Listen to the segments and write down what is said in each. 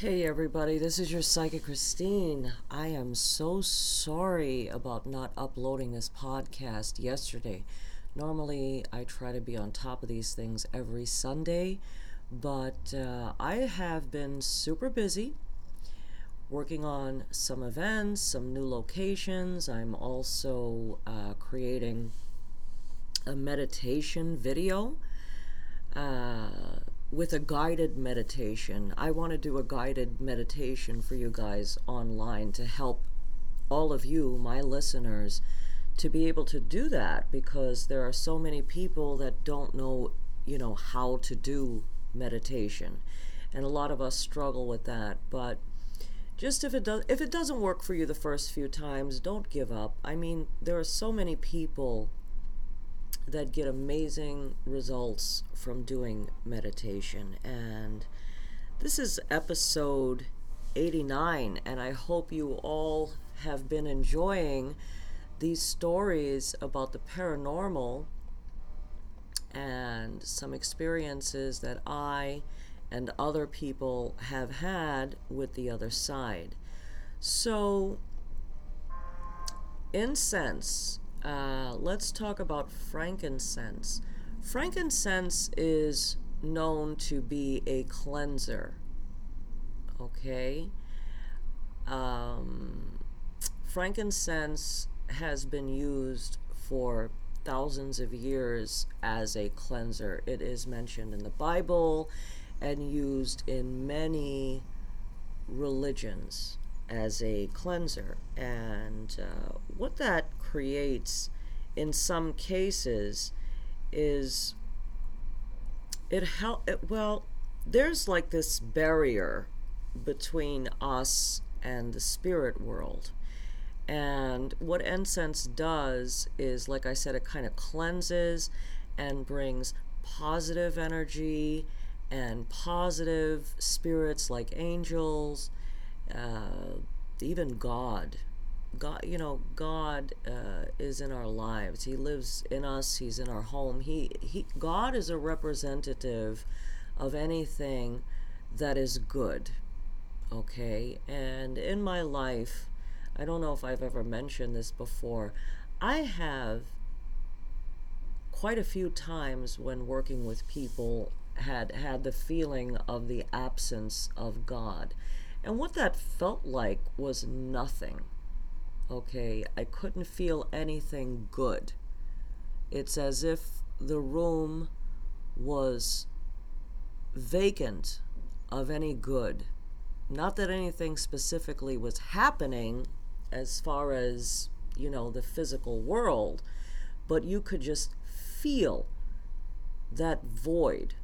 Hey everybody, this is your psychic Christine. I am so sorry about not uploading this podcast yesterday. Normally, I try to be on top of these things every Sunday, but uh, I have been super busy working on some events, some new locations. I'm also uh, creating a meditation video. Uh, with a guided meditation. I want to do a guided meditation for you guys online to help all of you, my listeners, to be able to do that because there are so many people that don't know, you know, how to do meditation. And a lot of us struggle with that, but just if it does if it doesn't work for you the first few times, don't give up. I mean, there are so many people that get amazing results from doing meditation. And this is episode 89, and I hope you all have been enjoying these stories about the paranormal and some experiences that I and other people have had with the other side. So, incense uh, let's talk about frankincense. Frankincense is known to be a cleanser. Okay? Um, frankincense has been used for thousands of years as a cleanser. It is mentioned in the Bible and used in many religions as a cleanser. And uh, what that creates in some cases is it help it, well there's like this barrier between us and the spirit world and what incense does is like i said it kind of cleanses and brings positive energy and positive spirits like angels uh, even God. God, you know, God uh, is in our lives. He lives in us. He's in our home. He, he, God is a representative of anything that is good. Okay, and in my life, I don't know if I've ever mentioned this before. I have quite a few times when working with people had had the feeling of the absence of God. And what that felt like was nothing. Okay, I couldn't feel anything good. It's as if the room was vacant of any good. Not that anything specifically was happening as far as, you know, the physical world, but you could just feel that void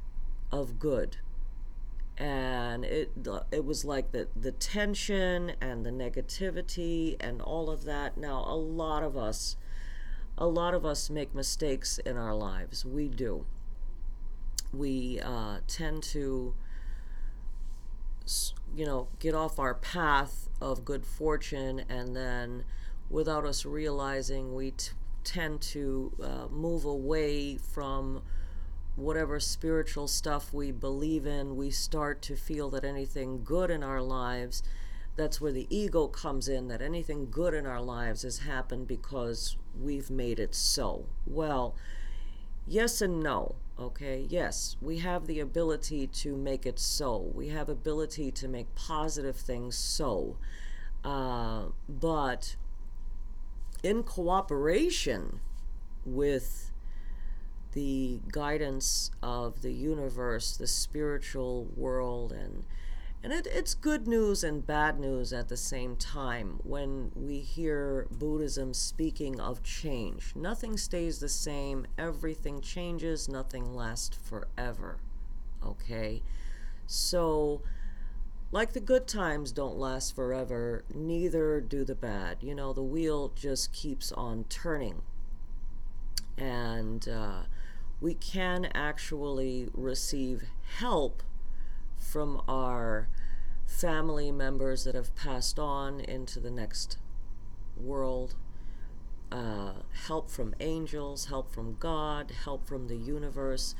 of good and it it was like the the tension and the negativity and all of that. Now a lot of us a lot of us make mistakes in our lives. We do. We uh, tend to you know get off our path of good fortune and then without us realizing we t- tend to uh, move away from whatever spiritual stuff we believe in, we start to feel that anything good in our lives, that's where the ego comes in, that anything good in our lives has happened because we've made it so. Well, yes and no okay? Yes we have the ability to make it so. We have ability to make positive things so. Uh, but in cooperation with the guidance of the universe, the spiritual world, and and it, it's good news and bad news at the same time when we hear Buddhism speaking of change. Nothing stays the same, everything changes, nothing lasts forever. Okay? So, like the good times don't last forever, neither do the bad. You know, the wheel just keeps on turning. And, uh, we can actually receive help from our family members that have passed on into the next world, uh, help from angels, help from God, help from the universe.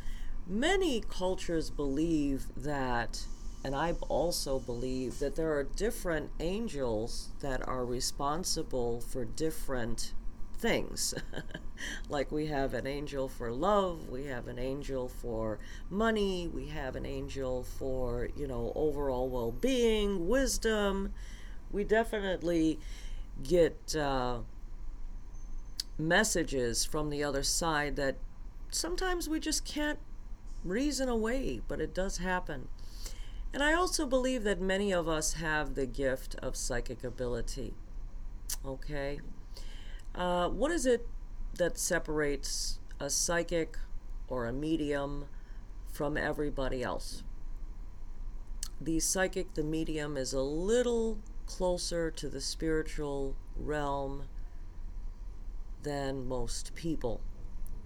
Many cultures believe that and I also believe that there are different angels that are responsible for different things. like we have an angel for love, we have an angel for money, we have an angel for, you know, overall well being, wisdom. We definitely get uh, messages from the other side that sometimes we just can't reason away, but it does happen. And I also believe that many of us have the gift of psychic ability. Okay? Uh, what is it that separates a psychic or a medium from everybody else? The psychic, the medium, is a little closer to the spiritual realm than most people.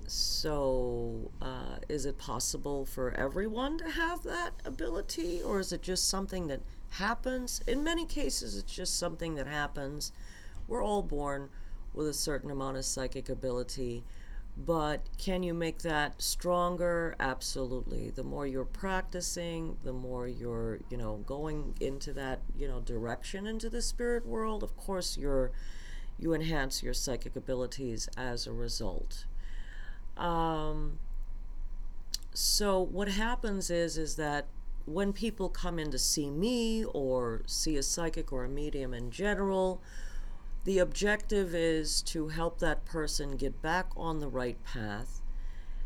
So, uh, is it possible for everyone to have that ability, or is it just something that happens? In many cases, it's just something that happens. We're all born with a certain amount of psychic ability. But can you make that stronger? Absolutely. The more you're practicing, the more you're, you know, going into that, you know, direction into the spirit world, of course you're you enhance your psychic abilities as a result. Um, so what happens is is that when people come in to see me or see a psychic or a medium in general, the objective is to help that person get back on the right path,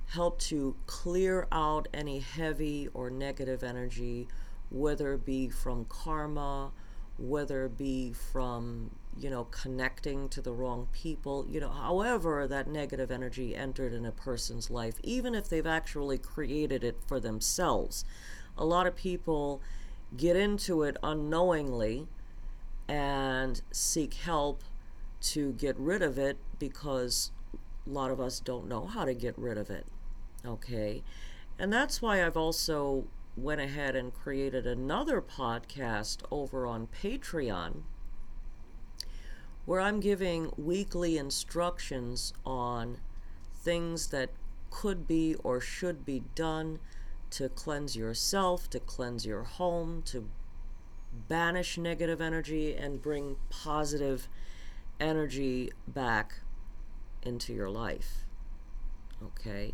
help to clear out any heavy or negative energy, whether it be from karma, whether it be from, you know, connecting to the wrong people, you know, however that negative energy entered in a person's life, even if they've actually created it for themselves. A lot of people get into it unknowingly and seek help to get rid of it because a lot of us don't know how to get rid of it. Okay? And that's why I've also went ahead and created another podcast over on Patreon where I'm giving weekly instructions on things that could be or should be done to cleanse yourself, to cleanse your home, to banish negative energy and bring positive energy back into your life. Okay?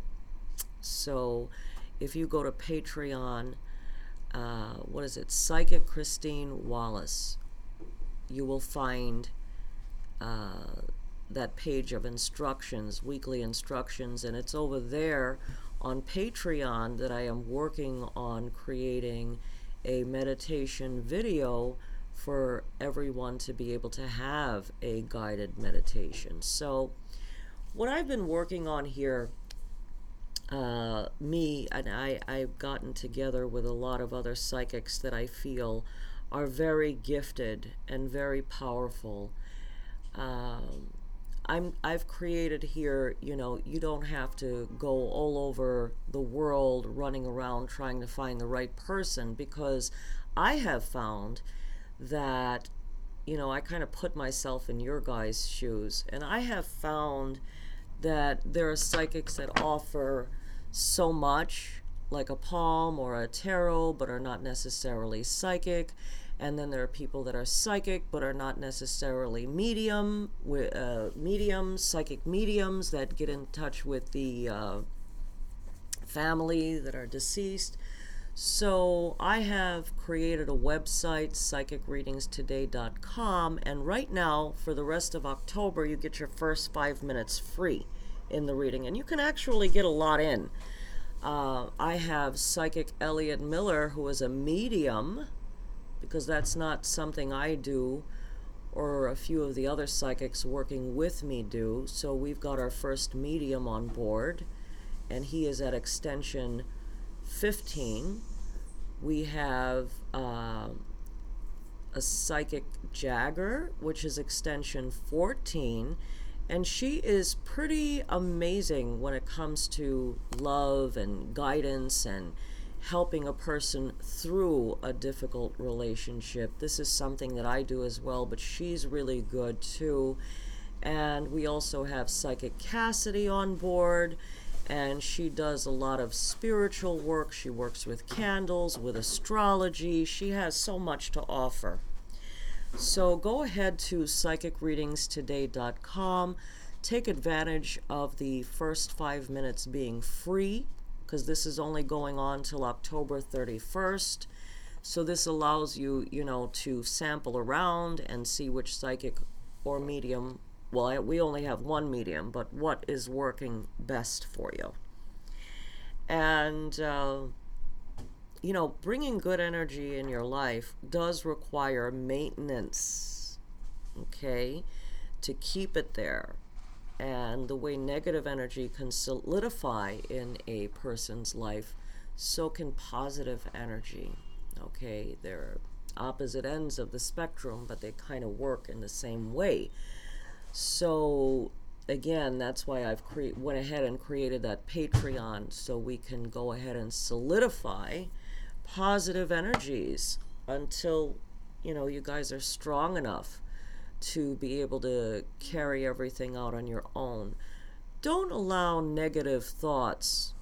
So if you go to Patreon, uh, what is it? Psychic Christine Wallace, you will find uh, that page of instructions, weekly instructions, and it's over there on Patreon that I am working on creating a meditation video for everyone to be able to have a guided meditation. So, what I've been working on here, uh, me and I, I've gotten together with a lot of other psychics that I feel are very gifted and very powerful. Um, I'm I've created here, you know, you don't have to go all over the world running around trying to find the right person because I have found that you know, I kind of put myself in your guys' shoes. And I have found that there are psychics that offer so much like a palm or a tarot but are not necessarily psychic and then there are people that are psychic but are not necessarily medium uh, mediums psychic mediums that get in touch with the uh, family that are deceased. So I have created a website psychicreadingstoday.com and right now for the rest of October you get your first 5 minutes free in the reading and you can actually get a lot in. Uh, I have psychic Elliot Miller who is a medium because that's not something I do or a few of the other psychics working with me do. So we've got our first medium on board, and he is at extension 15. We have uh, a psychic Jagger, which is extension 14. And she is pretty amazing when it comes to love and guidance and helping a person through a difficult relationship. This is something that I do as well, but she's really good too. And we also have Psychic Cassidy on board, and she does a lot of spiritual work. She works with candles, with astrology. She has so much to offer. So go ahead to psychicreadingstoday.com. Take advantage of the first five minutes being free because this is only going on till October 31st. So this allows you, you know, to sample around and see which psychic or medium. Well, we only have one medium, but what is working best for you? And uh, you know, bringing good energy in your life does require maintenance. Okay, to keep it there. And the way negative energy can solidify in a person's life, so can positive energy. Okay, they're opposite ends of the spectrum, but they kind of work in the same way. So again, that's why I've cre- went ahead and created that Patreon so we can go ahead and solidify positive energies until you know you guys are strong enough to be able to carry everything out on your own. Don't allow negative thoughts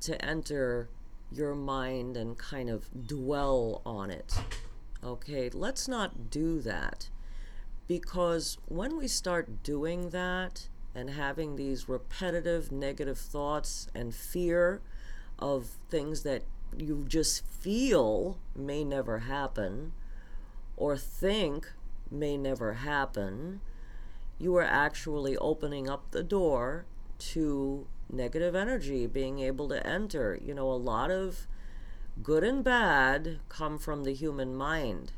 to enter your mind and kind of dwell on it. Okay, let's not do that. Because when we start doing that and having these repetitive negative thoughts and fear of things that you just feel may never happen or think may never happen, you are actually opening up the door to negative energy being able to enter. You know, a lot of good and bad come from the human mind.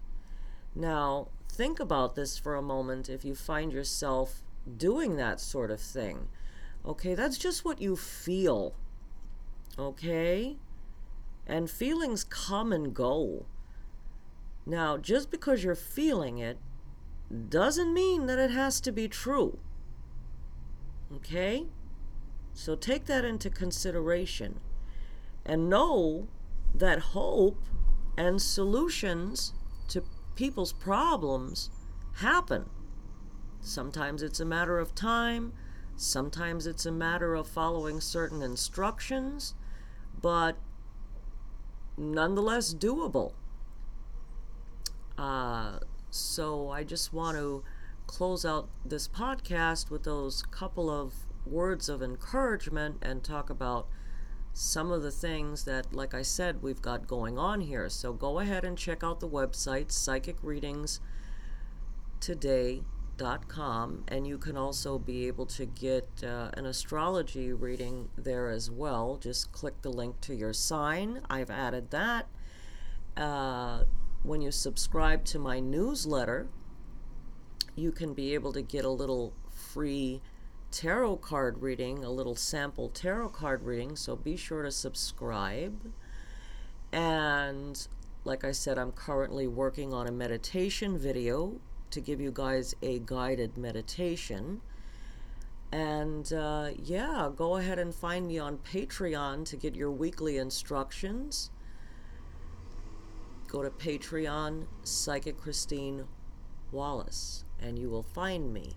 Now, think about this for a moment if you find yourself doing that sort of thing. Okay, that's just what you feel. Okay? And feelings come and go. Now, just because you're feeling it doesn't mean that it has to be true. Okay? So take that into consideration and know that hope and solutions to people's problems happen. Sometimes it's a matter of time, sometimes it's a matter of following certain instructions, but nonetheless doable. Uh, so I just want to close out this podcast with those couple of words of encouragement and talk about some of the things that, like I said, we've got going on here. So go ahead and check out the website, psychicreadingstoday.com, and you can also be able to get uh, an astrology reading there as well. Just click the link to your sign. I've added that. Uh, when you subscribe to my newsletter, you can be able to get a little free tarot card reading, a little sample tarot card reading, so be sure to subscribe. And like I said, I'm currently working on a meditation video to give you guys a guided meditation. And uh, yeah, go ahead and find me on Patreon to get your weekly instructions. Go to Patreon, Psychic Christine Wallace, and you will find me.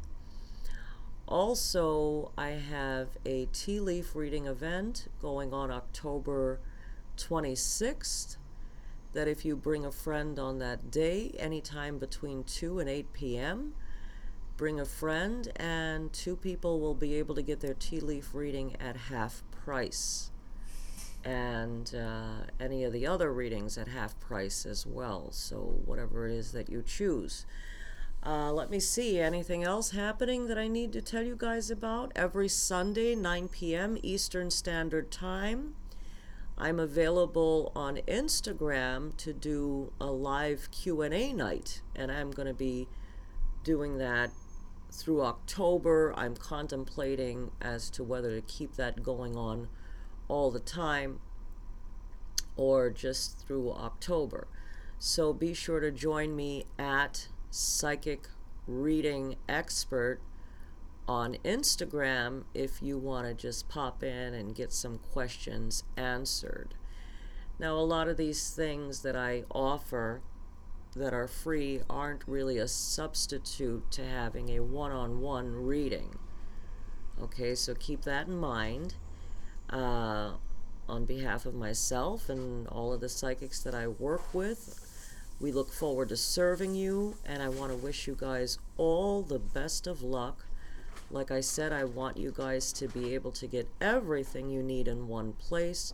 Also, I have a tea leaf reading event going on October 26th. That if you bring a friend on that day, anytime between 2 and 8 p.m., bring a friend, and two people will be able to get their tea leaf reading at half price. And uh, any of the other readings at half price as well. So, whatever it is that you choose. Uh, let me see, anything else happening that I need to tell you guys about? Every Sunday, 9 p.m. Eastern Standard Time. I'm available on Instagram to do a live Q&A night, and I'm going to be doing that through October. I'm contemplating as to whether to keep that going on all the time or just through October. So be sure to join me at psychic reading expert on Instagram if you want to just pop in and get some questions answered. Now, a lot of these things that I offer that are free aren't really a substitute to having a one on one reading. Okay, so keep that in mind. Uh, on behalf of myself and all of the psychics that I work with, we look forward to serving you, and I want to wish you guys all the best of luck. Like I said, I want you guys to be able to get everything you need in one place,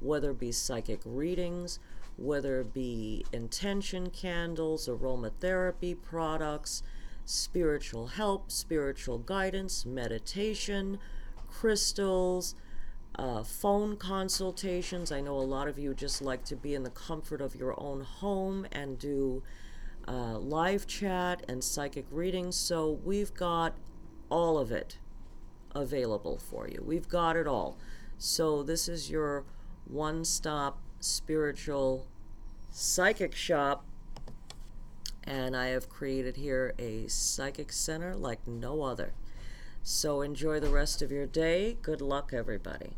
whether it be psychic readings, whether it be intention candles, aromatherapy products, spiritual help, spiritual guidance, meditation, crystals, uh, phone consultations. I know a lot of you just like to be in the comfort of your own home and do uh, live chat and psychic readings. So we've got all of it available for you. We've got it all. So this is your one stop spiritual psychic shop. And I have created here a psychic center like no other. So enjoy the rest of your day. Good luck, everybody.